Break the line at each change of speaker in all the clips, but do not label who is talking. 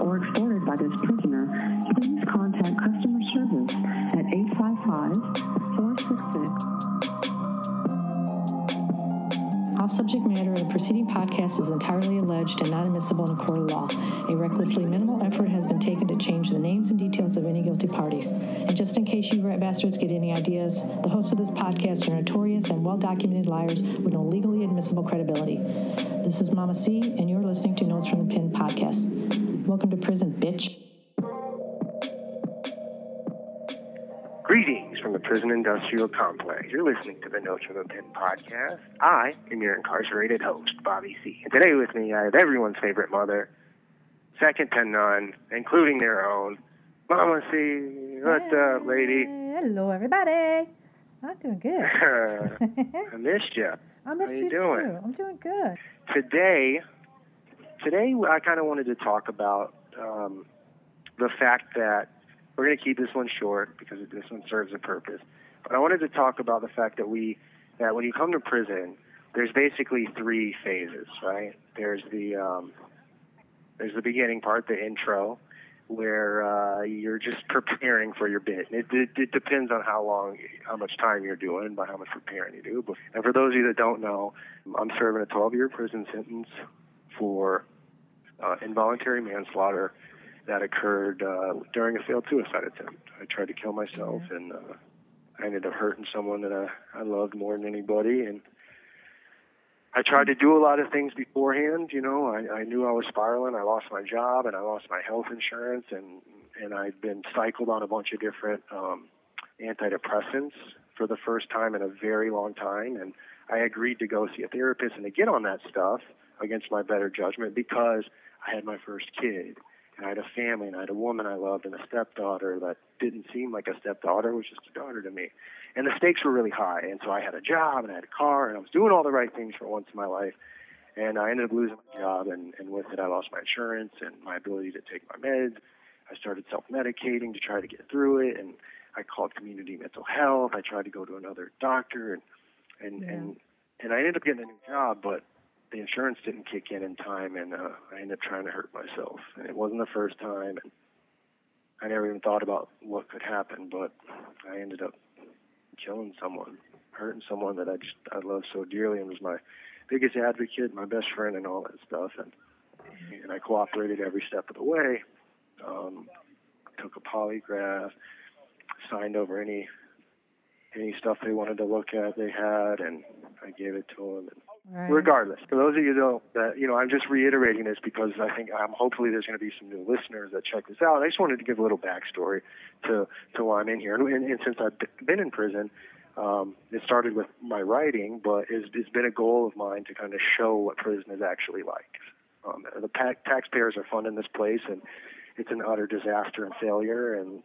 or extorted by this prisoner, please contact customer service at 855 466
All subject matter of the preceding podcast is entirely alleged and not admissible in a court of law. A recklessly minimal effort has been taken to change the names and details of any guilty parties. And just in case you rat bastards get any ideas, the hosts of this podcast are notorious and well documented liars with no legally admissible credibility. This is Mama C, and you're listening to Notes from the Pen podcast. Welcome to prison, bitch.
Greetings from the prison industrial complex. You're listening to the Notes from the Pen podcast. I am your incarcerated host, Bobby C. And today with me, I have everyone's favorite mother, second to none, including their own, Mama C. What's up, lady?
Hello, everybody. I'm doing good.
I missed you.
I missed
How
you,
you doing?
too. I'm doing good.
Today, today I kind of wanted to talk about um, the fact that we're going to keep this one short because this one serves a purpose. But I wanted to talk about the fact that we that when you come to prison, there's basically three phases, right? There's the um, there's the beginning part, the intro, where uh, you're just preparing for your bit. It, it, it depends on how long, how much time you're doing, by how much preparing you do. But, and for those of you that don't know, I'm serving a 12-year prison sentence for uh, involuntary manslaughter that occurred uh, during a failed suicide attempt. I tried to kill myself, and uh, I ended up hurting someone that I, I loved more than anybody, and I tried to do a lot of things beforehand. You know, I, I knew I was spiraling. I lost my job and I lost my health insurance, and and I'd been cycled on a bunch of different um, antidepressants for the first time in a very long time. And I agreed to go see a therapist and to get on that stuff against my better judgment because I had my first kid and I had a family and I had a woman I loved and a stepdaughter that didn't seem like a stepdaughter, was just a daughter to me. And the stakes were really high. And so I had a job and I had a car and I was doing all the right things for once in my life. And I ended up losing my job and, and with it I lost my insurance and my ability to take my meds. I started self medicating to try to get through it and I called community mental health. I tried to go to another doctor and and,
Yeah.
and and I ended up getting a new job but the insurance didn't kick in in time, and uh, I ended up trying to hurt myself. And it wasn't the first time, and I never even thought about what could happen. But I ended up killing someone, hurting someone that I just I loved so dearly, and was my biggest advocate, my best friend, and all that stuff. And and I cooperated every step of the way. Um, took a polygraph, signed over any any stuff they wanted to look at they had, and I gave it to them. And
Right.
regardless for those of you that you know i'm just reiterating this because i think um, hopefully there's going to be some new listeners that check this out i just wanted to give a little backstory to to why i'm in here and, and, and since i've been in prison um, it started with my writing but it's, it's been a goal of mine to kind of show what prison is actually like um, the pa- taxpayers are funding this place and it's an utter disaster and failure and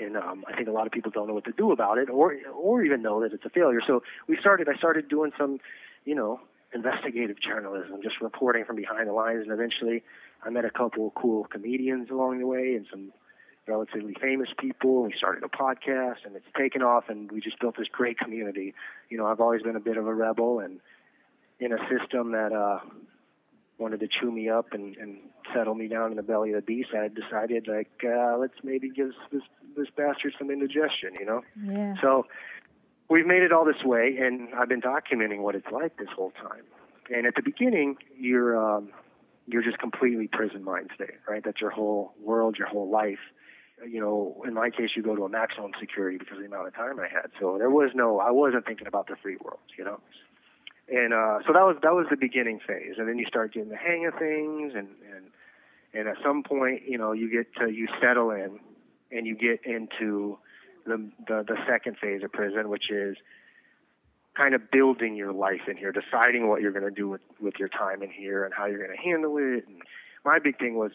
and um, I think a lot of people don't know what to do about it, or or even know that it's a failure. So we started. I started doing some, you know, investigative journalism, just reporting from behind the lines, and eventually I met a couple of cool comedians along the way and some relatively famous people. We started a podcast, and it's taken off, and we just built this great community. You know, I've always been a bit of a rebel, and in a system that uh, wanted to chew me up and, and settle me down in the belly of the beast, I decided like uh, let's maybe give this this bastard some indigestion, you know.
Yeah.
So we've made it all this way, and I've been documenting what it's like this whole time. And at the beginning, you're um, you're just completely prison mind state, right? That's your whole world, your whole life. You know, in my case, you go to a maximum security because of the amount of time I had. So there was no, I wasn't thinking about the free world, you know. And uh, so that was that was the beginning phase, and then you start getting the hang of things, and and and at some point, you know, you get to you settle in, and you get into the, the the second phase of prison, which is kind of building your life in here, deciding what you're going to do with with your time in here and how you're going to handle it. And my big thing was,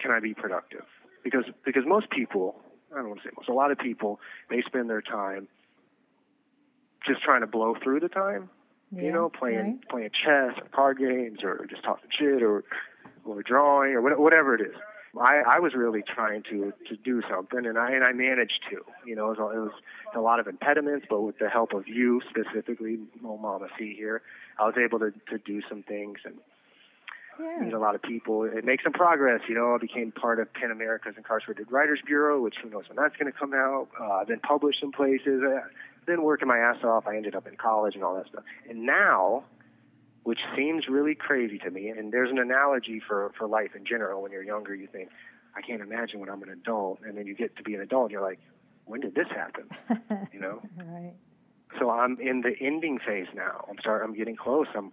can I be productive? Because because most people, I don't want to say most, a lot of people, they spend their time just trying to blow through the time.
yeah.
You know, playing
Right.
playing chess or card games or just talking shit or or drawing or whatever it is. I, I was really trying to to do something, and I and I managed to. You know, it was, it was a lot of impediments, but with the help of you specifically, oh Mama C here, I was able to to do some things, and
Yeah.
meet a lot of people and make some progress. You know, I became part of PEN America's Incarcerated Writers Bureau, which who knows when that's going to come out. Uh, I've been published in places. Uh, been working my ass off. I ended up in college and all that stuff. And now, which seems really crazy to me, and there's an analogy for for life in general. When you're younger, you think, I can't imagine when I'm an adult, and then you get to be an adult, and you're like, when did this happen? you know.
right.
So I'm in the ending phase now. I'm start. I'm getting close. I'm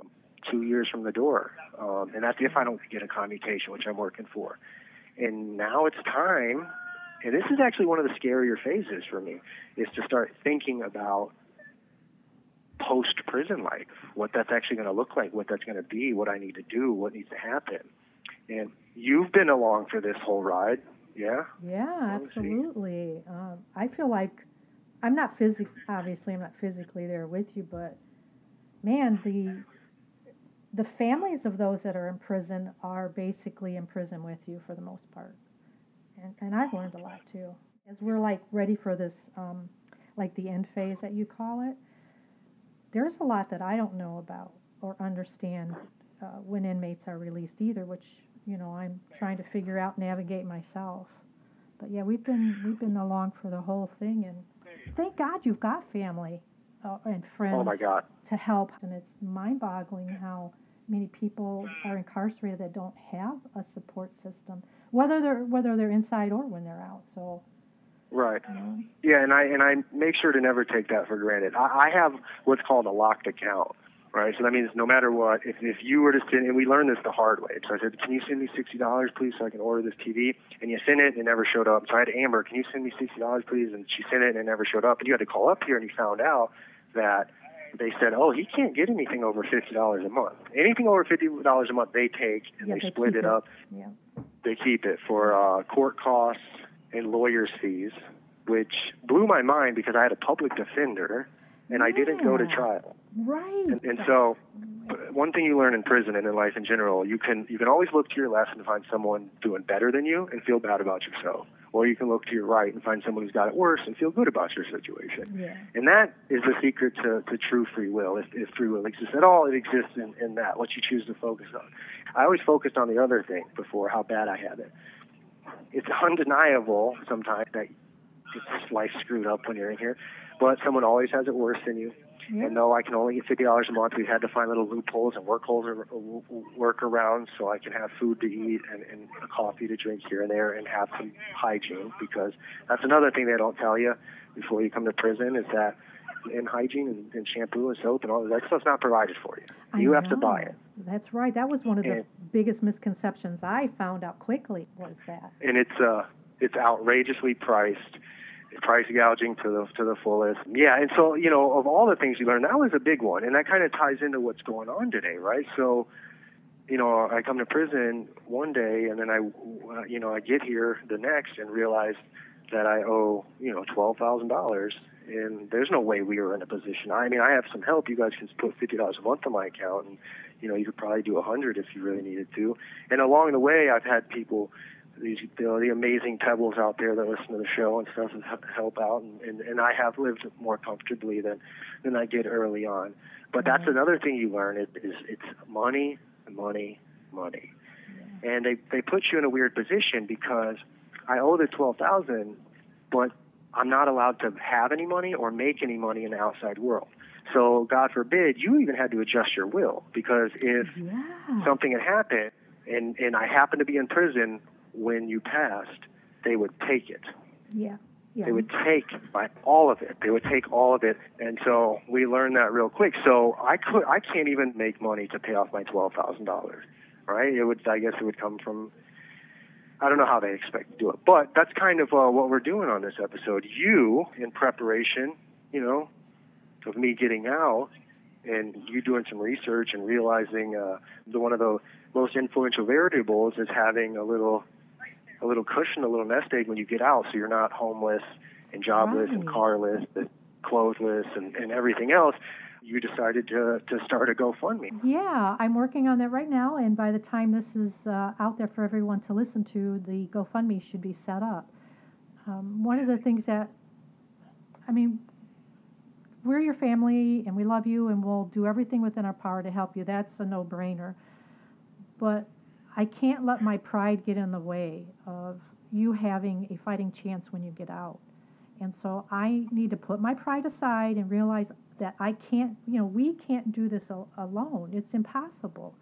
two years from the door, um, and that's if I don't get a commutation, which I'm working for. And now it's time. And this is actually one of the scarier phases for me, is to start thinking about post prison life, what that's actually going to look like, what that's going to be, what I need to do, what needs to happen. And you've been along for this whole ride, yeah?
Yeah,
Oh,
absolutely. Um, I feel like I'm not physically, obviously, I'm not physically there with you, but man, the the families of those that are in prison are basically in prison with you for the most part, and and I've learned a lot too. As we're like ready for this, um, like the end phase that you call it, there's a lot that I don't know about or understand uh, when inmates are released either, which you know I'm trying to figure out, navigate myself. But yeah, we've been we've been along for the whole thing, and thank God you've got family uh, and friends
Oh my God.
to help. And it's mind-boggling how many people are incarcerated that don't have a support system, whether they're whether they're inside or when they're out. So
Right.
know,
Yeah, and I and I make sure to never take that for granted. I, I have what's called a locked account, right? So that means no matter what, if if you were to send, and we learned this the hard way. So I said, "Can you send me sixty dollars, please, so I can order this TV?" And you sent it, and it never showed up. So I had Amber, "Can you send me sixty dollars, please?" And she sent it, and it never showed up. And you had to call up here, and you found out that they said, "Oh, he can't get anything over fifty dollars a month. Anything over fifty dollars a month, they take and
Yeah,
they,
they
split it
it.
up."
yeah,
they keep it for uh, court costs and lawyers' fees, which blew my mind because I had a public defender and I didn't go to trial.
right.
And, and so, one thing you learn in prison and in life in general, you can you can always look to your left and find someone doing better than you and feel bad about yourself, or you can look to your right and find someone who's got it worse and feel good about your situation.
yeah,
And that is the secret to, to true free will. If, if free will exists at all, it exists in, in that, what you choose to focus on. I always focused on the other thing before, how bad I had it. It's undeniable sometimes that it's life screwed up when you're in here, but someone always has it worse than you.
yeah.
And though I can only get fifty dollars a month, we've had to find little loopholes and work holes or uh, work around so I can have food to eat and, and coffee to drink here and there and have some hygiene because that's another thing they don't tell you before you come to prison is that in hygiene and, and shampoo and soap and all that stuff's not provided for you.
I
You have to buy it.
That's right. That was one of the
And-
biggest misconceptions I found out quickly was that.
and it's uh it's outrageously priced price gouging to the to the fullest yeah and so you know of all the things you learn that was a big one and that kind of ties into what's going on today right so you know i come to prison one day and then i uh, you know i get here the next and realize that i owe you know twelve thousand dollars and there's no way we were in a position. I mean i have some help. You guys can put fifty dollars a month on my account and you know you could probably do a hundred if you really needed to. And along the way i've had people these you know, the amazing pebbles out there that listen to the show and stuff and help out and, and and I have lived more comfortably than than I did early on. But that's mm-hmm. another thing you learn is, is it's money, money, money. And they they put you in a weird position because I owe the twelve thousand, but I'm not allowed to have any money or make any money in the outside world. So God forbid you even had to adjust your will because if
Yeah.
something had happened and and I happened to be in prison when you passed, they would take it.
Yeah. Yeah.
They would take by all of it. They would take all of it, and so we learned that real quick. So I could I can't even make money to pay off my twelve thousand dollars. Right? It would I guess it would come from I don't know how they expect to do it, but that's kind of uh, what we're doing on this episode. You, in preparation, you know, of me getting out, and you doing some research and realizing uh, the one of the most influential variables is having a little, a little cushion, a little nest egg when you get out, so you're not homeless and jobless and carless and clothesless and, and everything else. You decided to to start a GoFundMe.
Yeah, I'm working on that right now, and by the time this is uh, out there for everyone to listen to, the GoFundMe should be set up. Um, one of the things that, I mean, we're your family, and we love you, and we'll do everything within our power to help you. That's a no-brainer. but I can't let my pride get in the way of you having a fighting chance when you get out. And so I need to put my pride aside and realize that I can't, you know, we can't do this al- alone. It's impossible.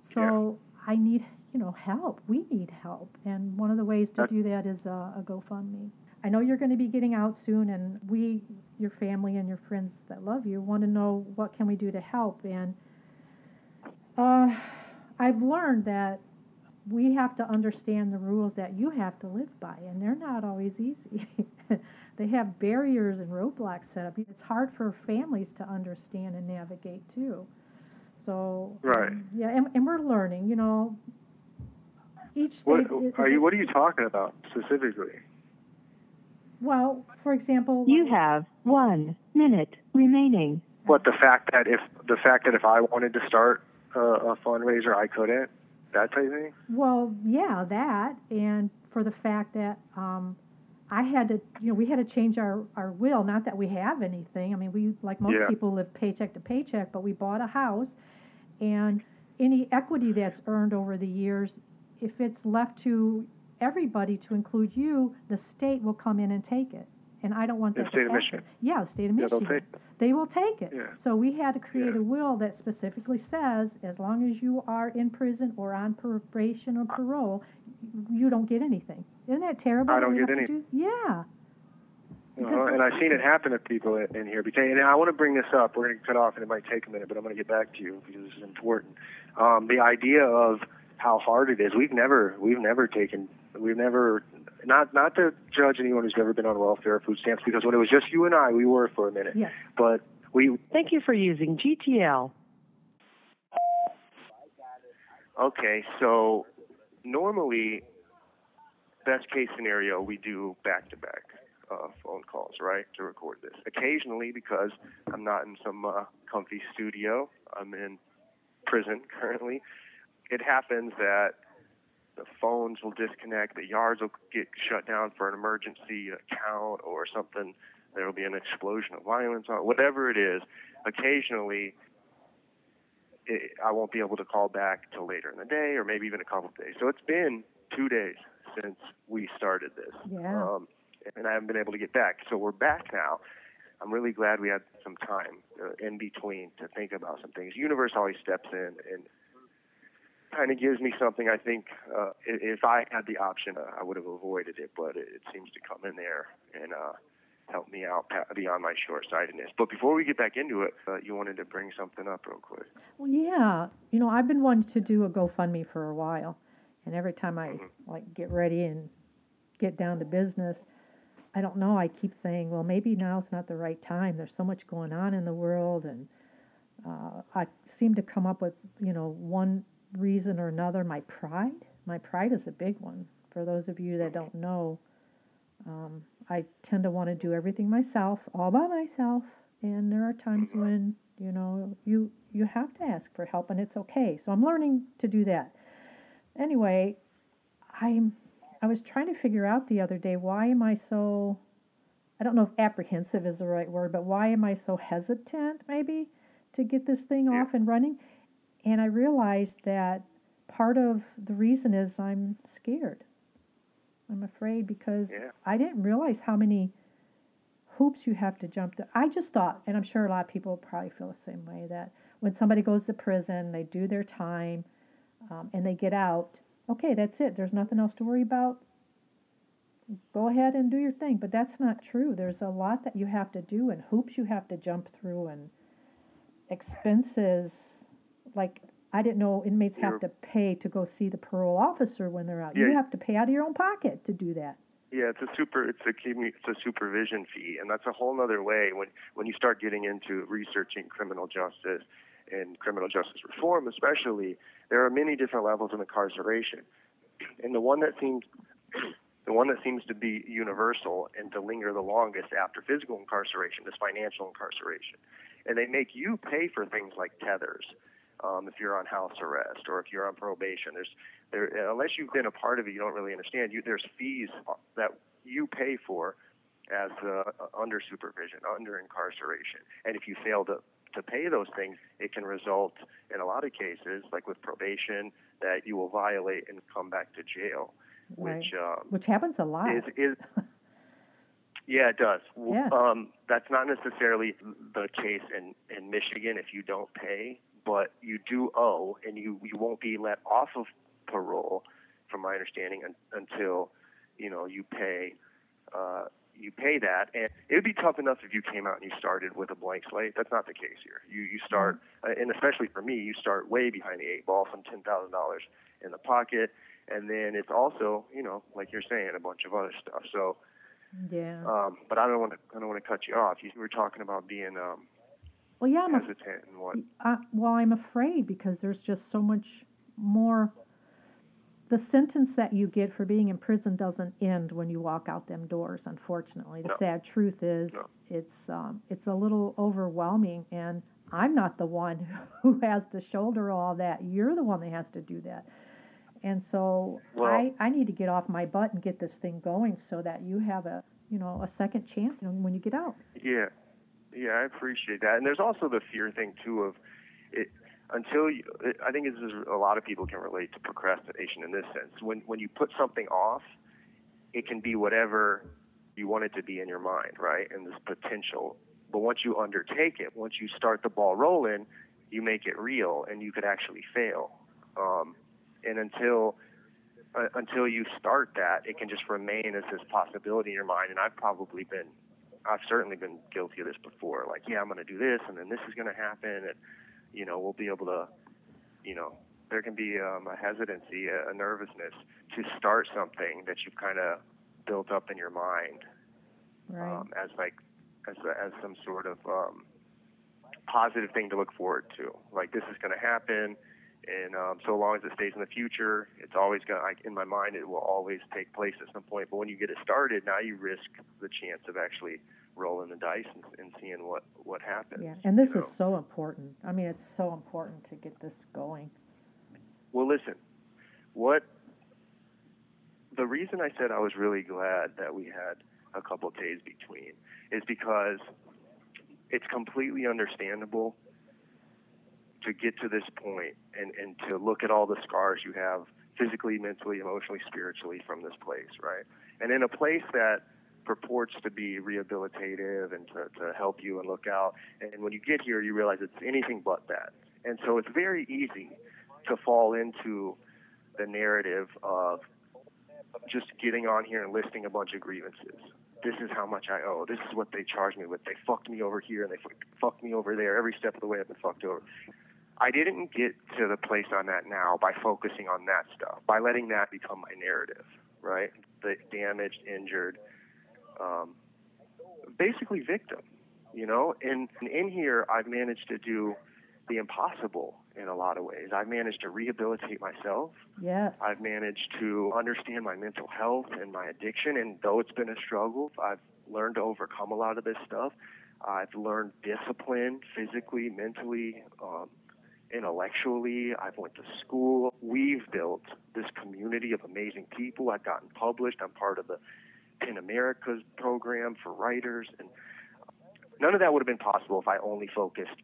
So I need, you know, help. We need help. And one of the ways to do that is a, a GoFundMe. I know you're going to be getting out soon, and we, your family and your friends that love you, want to know what can we do to help. And uh, I've learned that we have to understand the rules that you have to live by, and they're not always easy. they have barriers and roadblocks set up. It's hard for families to understand and navigate too. So
Right.
um, yeah, and, and we're learning. You know, each
What
state. is-
are you? What are you talking about specifically?
Well, for example,
You have one minute remaining.
What the fact that if the fact that if I wanted to start a, a fundraiser, I couldn't. That type of thing.
Well, yeah, that, and for the fact that um, I had to, you know, we had to change our, our will. Not that we have anything. I mean, we, like most
Yeah.
people, live paycheck to paycheck, but we bought a house, and any equity that's earned over the years, if it's left to everybody to include you, the state will come in and take it. And I don't want
The
that
state
to
of. Michigan.
Yeah, the state of
Yeah, they'll
Michigan.
take it.
They will take it.
Yeah.
So we had to create
Yeah.
a will that specifically says, as long as you are in prison or on probation or parole, you don't get anything. Isn't that terrible?
I don't get anything.
do- Yeah.
Uh-huh. And I've seen it happen to people in here. Because, and I want to bring this up. We're going to cut off, and it might take a minute, but I'm going to get back to you because this is important. Um, the idea of how hard it is. We've never, we've never taken, we've never, not not to judge anyone who's never been on welfare or food stamps, because when it was just you and I, we were for a minute.
Yes.
But we,
Thank you for using GTL.
Okay, so normally, best case scenario, we do back to back phone calls, right, to record this. Occasionally, because I'm not in some uh, comfy studio, I'm in prison currently, it happens that the phones will disconnect, the yards will get shut down for an emergency account or something. There will be an explosion of violence, or whatever it is. Occasionally, it, I won't be able to call back till later in the day, or maybe even a couple of days. So it's been two days since we started this,
Yeah.
um, and I haven't been able to get back. So we're back now. I'm really glad we had some time uh, in between to think about some things. Universe always steps in and kind of gives me something. I think uh, if I had the option, uh, I would have avoided it, but it, it seems to come in there and uh, help me out beyond my short-sightedness. But before we get back into it, uh, you wanted to bring something up real quick.
Well, yeah. You know, I've been wanting to do a GoFundMe for a while, and every time I like get ready and get down to business, I don't know. I keep saying, well, maybe now's not the right time. There's so much going on in the world, and uh, I seem to come up with you know one reason or another. My pride. My pride is a big one. For those of you that don't know, um, I tend to want to do everything myself, all by myself, and there are times when you know you you have to ask for help, and it's okay. So I'm learning to do that. Anyway, I'm I was trying to figure out the other day why am I so I don't know if apprehensive is the right word, but why am I so hesitant maybe to get this thing
Yeah.
off and running? And I realized that part of the reason is I'm scared. I'm afraid because
Yeah.
I didn't realize how many hoops you have to jump to. I just thought, and I'm sure a lot of people probably feel the same way, that when somebody goes to prison, they do their time, um, and they get out. Okay, that's it. There's nothing else to worry about. Go ahead and do your thing. But that's not true. There's a lot that you have to do, and hoops you have to jump through, and expenses. Like I didn't know inmates have
You're-
to pay to go see the parole officer when they're out.
Yeah.
You have to pay out of your own pocket to do that.
Yeah, it's a super. It's a it's a supervision fee, and that's a whole other way when when you start getting into researching criminal justice and criminal justice reform, especially. There are many different levels of incarceration, and the one that seems the one that seems to be universal and to linger the longest after physical incarceration is financial incarceration, and they make you pay for things like tethers. Um, if you're on house arrest or if you're on probation, there's there unless you've been a part of it, you don't really understand. You, there's fees that you pay for as uh, under supervision, under incarceration, and if you fail to to pay those things, it can result in a lot of cases, like with probation, that you will violate and come back to jail,
Right.
which um,
Which happens a lot.
is is yeah, it does.
Yeah.
Um, that's not necessarily the case in in Michigan if you don't pay, but you do owe, and you you won't be let off of parole, from my understanding, un, until you know you pay. Uh, you pay that, and it would be tough enough if you came out and you started with a blank slate. That's not the case here. You you start, uh, and especially for me, you start way behind the eight ball, some ten thousand dollars in the pocket, and then it's also, you know, like you're saying, a bunch of other stuff. So,
yeah.
um, but I don't want to, I don't want to cut you off. You were talking about being um,
well, yeah, I'm
hesitant and what.
Uh, well, I'm afraid because there's just so much more. The sentence that you get for being in prison doesn't end when you walk out them doors. Unfortunately, the
No.
sad truth is
No.
it's um, it's a little overwhelming, and I'm not the one who has to shoulder all that. You're the one that has to do that. And so
Well-
I, I need to get off my butt and get this thing going so that you have a you know a second chance when you get out.
Yeah, yeah, I appreciate that. And there's also the fear thing too of it until you. I think this is a lot of people can relate to procrastination in this sense. When when you put something off, it can be whatever you want it to be in your mind, right? And this potential. But once you undertake it, once you start the ball rolling, you make it real, and you could actually fail. Um, and until uh, until you start that, it can just remain as this possibility in your mind. And I've probably been, I've certainly been guilty of this before. Like, yeah, I'm going to do this, and then this is going to happen, and you know, we'll be able to, you know, there can be um, a hesitancy, a, a nervousness to start something that you've kind of built up in your mind
Right.
um, as like as as some sort of um, positive thing to look forward to. Like this is going to happen, and um, so long as it stays in the future, it's always going. to in my mind, it will always take place at some point. But when you get it started, now you risk the chance of actually rolling the dice and, and seeing what what happens.
yeah. And this
you
is
know?
so important. I mean, it's so important to get this going.
Well, listen, what the reason I said I was really glad that we had a couple days between is because it's completely understandable to get to this point and, and to look at all the scars you have physically, mentally, emotionally, spiritually from this place, right? And in a place that purports to be rehabilitative and to, to help you and look out. And when you get here, you realize it's anything but that. And so it's very easy to fall into the narrative of just getting on here and listing a bunch of grievances. This is how much I owe. This is what they charged me with. They fucked me over here and they fucked me over there. Every step of the way I've been fucked over. I didn't get to the place on that now by focusing on that stuff, by letting that become my narrative, right? The damaged, injured, um, basically victim, you know? And, and in here, I've managed to do the impossible in a lot of ways. I've managed to rehabilitate myself.
Yes.
I've managed to understand my mental health and my addiction, and though it's been a struggle, I've learned to overcome a lot of this stuff. I've learned discipline physically, mentally, um, intellectually. I've went to school. We've built this community of amazing people. I've gotten published. I'm part of the PEN America's program for writers, and none of that would have been possible if I only focused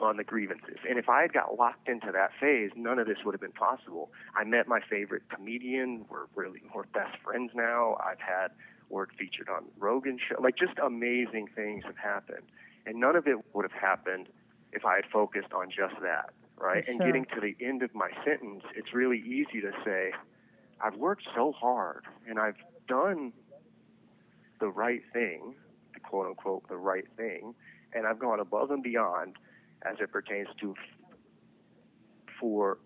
on the grievances. And if I had got locked into that phase, none of this would have been possible. I met my favorite comedian. We're really we're best friends now. I've had work featured on Rogan show. Like just amazing things have happened. And none of it would have happened if I had focused on just that, right? And getting to the end of my sentence, it's really easy to say, I've worked so hard and I've done the right thing, the quote unquote, the right thing, and I've gone above and beyond as it pertains to for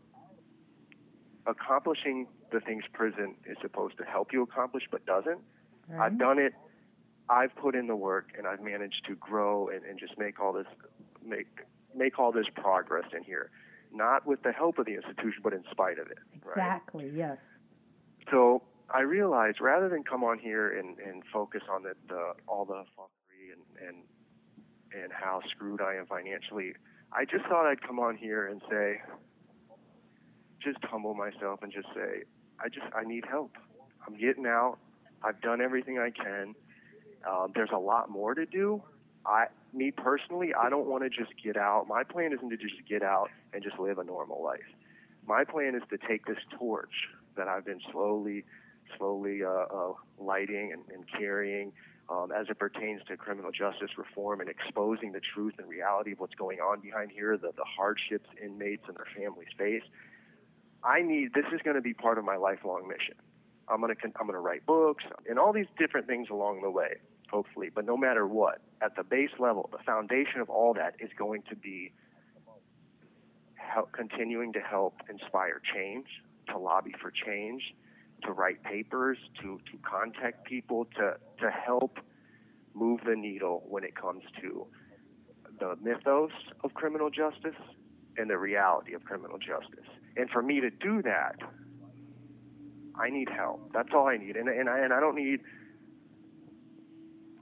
accomplishing the things prison is supposed to help you accomplish but doesn't.
right?
I've done it. I've put in the work and I've managed to grow and, and just make all this make make all this progress in here. Not with the help of the institution, but in spite of it. Right?
Exactly. Yes.
So I realized rather than come on here and, and focus on the, the all the fuckery and, and and how screwed I am financially, I just thought I'd come on here and say, just humble myself and just say, I just I need help. I'm getting out. I've done everything I can. Um, there's a lot more to do. I me personally, I don't want to just get out. My plan isn't to just get out and just live a normal life. My plan is to take this torch that I've been slowly, slowly uh, uh, lighting and, and carrying um, as it pertains to criminal justice reform and exposing the truth and reality of what's going on behind here, the, the hardships inmates and their families face. I need this is going to be part of my lifelong mission. I'm going to I'm going to write books and all these different things along the way, hopefully. But no matter what, at the base level, the foundation of all that is going to be help, continuing to help inspire change, to lobby for change, to write papers, to to contact people, to to help move the needle when it comes to the mythos of criminal justice and the reality of criminal justice. And for me to do that, I need help. That's all I need. And, and, I, and I don't need,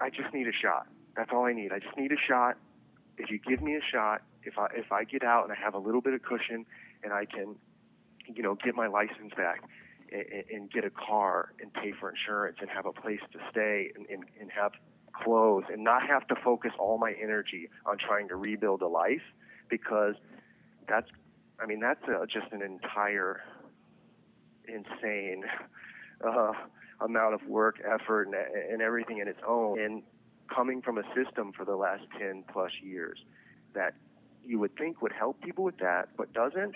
I just need a shot. That's all I need. I just need a shot. If you give me a shot, if I, if I get out and I have a little bit of cushion and I can, you know, get my license back and, and get a car and pay for insurance and have a place to stay and, and, and have clothes and not have to focus all my energy on trying to rebuild a life because that's I mean that's uh, just an entire insane uh, amount of work, effort, and, and everything in its own. And coming from a system for the last 10 plus years that you would think would help people with that, but doesn't,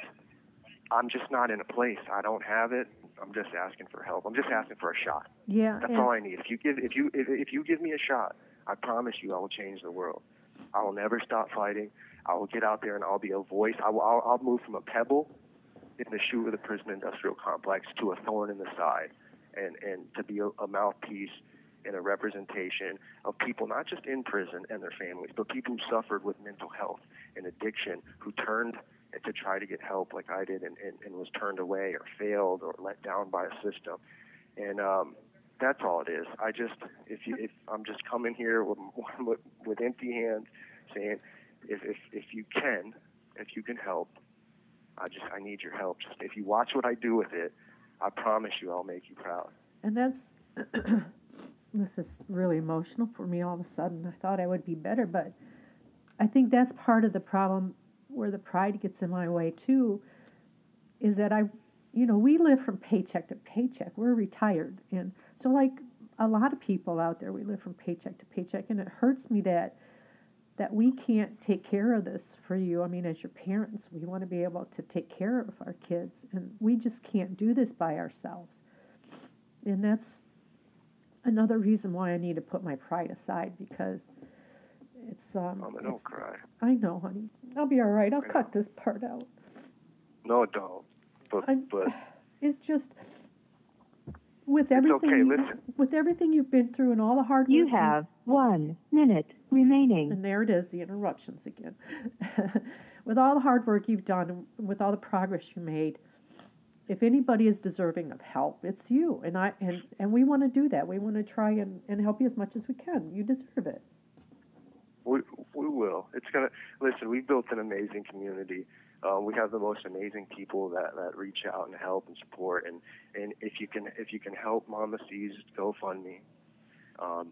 I'm just not in a place. I don't have it. I'm just asking for help. I'm just asking for a shot.
Yeah,
That's all I need. If you give if you if, if you give me a shot, I promise you I will change the world. I will never stop fighting. I will get out there and I'll be a voice. I will, I'll, I'll move from a pebble in the shoe of the prison industrial complex to a thorn in the side, and and to be a, a mouthpiece and a representation of people not just in prison and their families, but people who suffered with mental health and addiction, who turned to try to get help like I did and, and, and was turned away or failed or let down by a system. And um, that's all it is. I just if you if I'm just coming here with with, with empty hands, saying if if if you can, if you can help, I just I need your help. Just if you watch what I do with it, I promise you I'll make you proud.
And that's this is really emotional for me all of a sudden. I thought I would be better, but I think that's part of the problem where the pride gets in my way too is that I you know, we live from paycheck to paycheck. We're retired. And so like a lot of people out there, we live from paycheck to paycheck and it hurts me that that we can't take care of this for you. I mean, as your parents, we want to be able to take care of our kids, and we just can't do this by ourselves. And that's another reason why I need to put my pride aside because it's. Um,
Mama, don't
it's,
cry.
I know, honey. I'll be all right. I'll
I
cut this part out.
No, don't. But
I-
but
It's just with
It's
everything
okay,
you,
listen.
with everything you've been through and all the hard work
You have one minute remaining.
And there it is, the interruptions again. with all the hard work you've done, with all the progress you made, if anybody is deserving of help, it's you. And I and, and we want to do that. We want to try and, and help you as much as we can. You deserve it.
we we will. It's gonna listen. We've built an amazing community. Um, we have the most amazing people that, that reach out and help and support. And, and if you can if you can help Mama C's GoFundMe, um,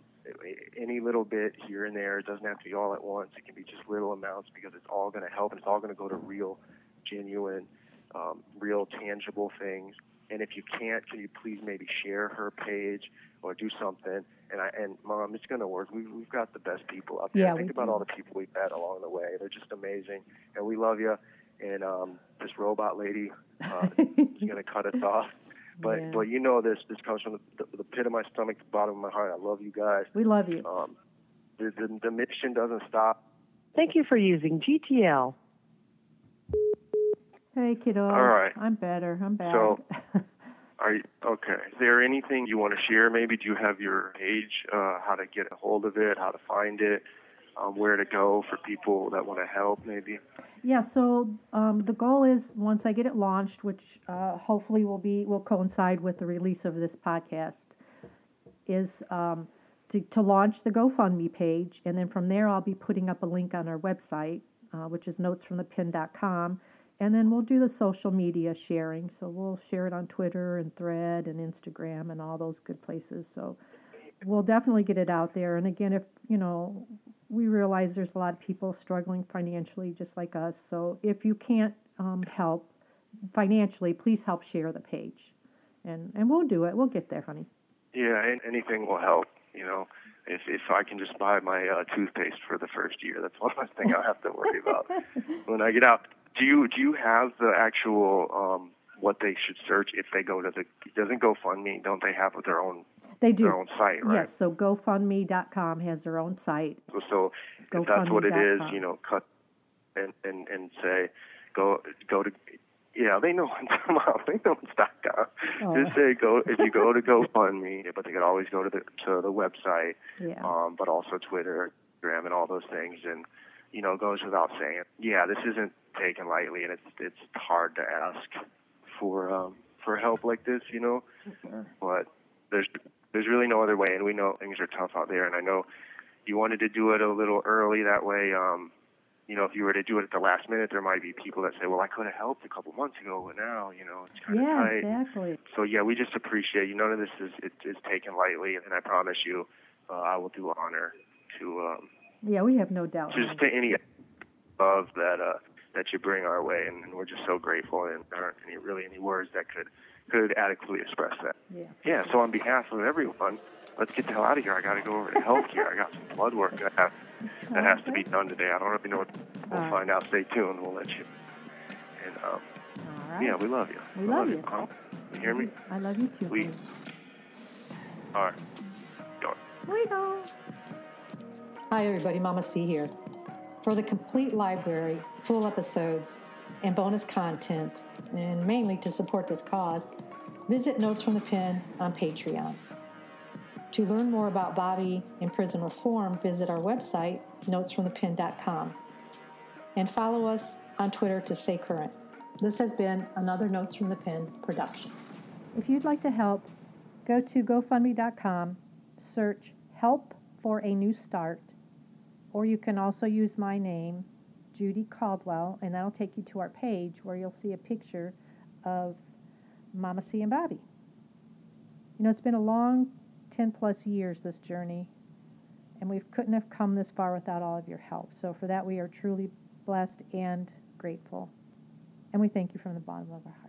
any little bit here and there. It doesn't have to be all at once. It can be just little amounts because it's all going to help and it's all going to go to real, genuine, um, real tangible things. And if you can't, can you please maybe share her page or do something? And I and mom, it's going to work. We've we've got the best people up there.
Yeah,
Think about
do.
all the people we've met along the way. They're just amazing, and we love you. And um, this robot lady uh, is going to cut us off. But
Yeah.
but you know this this comes from the, the, the pit of my stomach, the bottom of my heart. I love you guys.
We love you.
Um, the, the the mission doesn't stop.
Thank you for using GTL.
Hey, kiddo.
All right.
I'm better. I'm back.
So- Are you okay? Is there anything you want to share? Maybe do you have your page? Uh, how to get a hold of it? How to find it? Um, where to go for people that want to help? Maybe.
Yeah, so um, the goal is once I get it launched, which uh, hopefully will be will coincide with the release of this podcast, is um, to, to launch the GoFundMe page, and then from there I'll be putting up a link on our website, uh, which is notesfromthepen.com, and then we'll do the social media sharing. So we'll share it on Twitter and Thread and Instagram and all those good places. So we'll definitely get it out there. And again, if you know we realize there's a lot of people struggling financially just like us. So if you can't um, help financially, please help share the page. And, and we'll do it. We'll get there, honey.
Yeah, and anything will help. You know, if if I can just buy my uh, toothpaste for the first year, that's one less thing I have to worry about when I get out. Do you do you have the actual um, what they should search if they go to the doesn't GoFundMe? Don't they have their own
They do.
their own site, right?
Yes, so GoFundMe.com has their own site.
So, so if that's what it is, you know, cut and and and say go go to yeah, they know talking about. They know it's .com.
Oh.
Just say go if you go to GoFundMe, but they can always go to the to the website,
Yeah.
um, but also Twitter, Instagram, and all those things. And you know, it goes without saying. Yeah, this isn't taken lightly, and it's it's hard to ask for um, for help like this, you know. But there's there's really no other way, and we know things are tough out there. And I know you wanted to do it a little early that way. Um, you know, if you were to do it at the last minute, there might be people that say, "Well, I could have helped a couple months ago, but now, you know, it's kind of
Yeah,
tight."
exactly.
So yeah, we just appreciate you. None of this is it is taken lightly, and I promise you, uh, I will do honor to um,
Yeah, we have no doubt.
just to any love that uh, that you bring our way, and, and we're just so grateful. And there aren't any really any words that could could adequately express that.
Yeah.
Yeah. So on behalf of everyone, let's get the hell out of here. I got to go over to healthcare. I got some blood work that has, that has to be done today. I don't really know what. We'll
All right.
find out. Stay tuned. We'll let you. And um,
All right.
yeah, we love you.
We
I
love you.
Mom. You hear me?
I love you too.
We-
honey.
All right. Go.
We go.
Hi, everybody. Mama C here. For the complete library, full episodes, and bonus content, and mainly to support this cause, visit Notes from the Pen on Patreon. To learn more about Bobby and prison reform, visit our website, notesfromthepen.com, and follow us on Twitter to stay current. This has been another Notes from the Pen production.
If you'd like to help, go to GoFundMe.com, search Help for a New Start, or you can also use my name, Judy Caldwell, and that'll take you to our page where you'll see a picture of Mama C and Bobby. You know, it's been a long 10 plus years, this journey, and we couldn't have come this far without all of your help. So, for that, we are truly blessed and grateful. And we thank you from the bottom of our heart.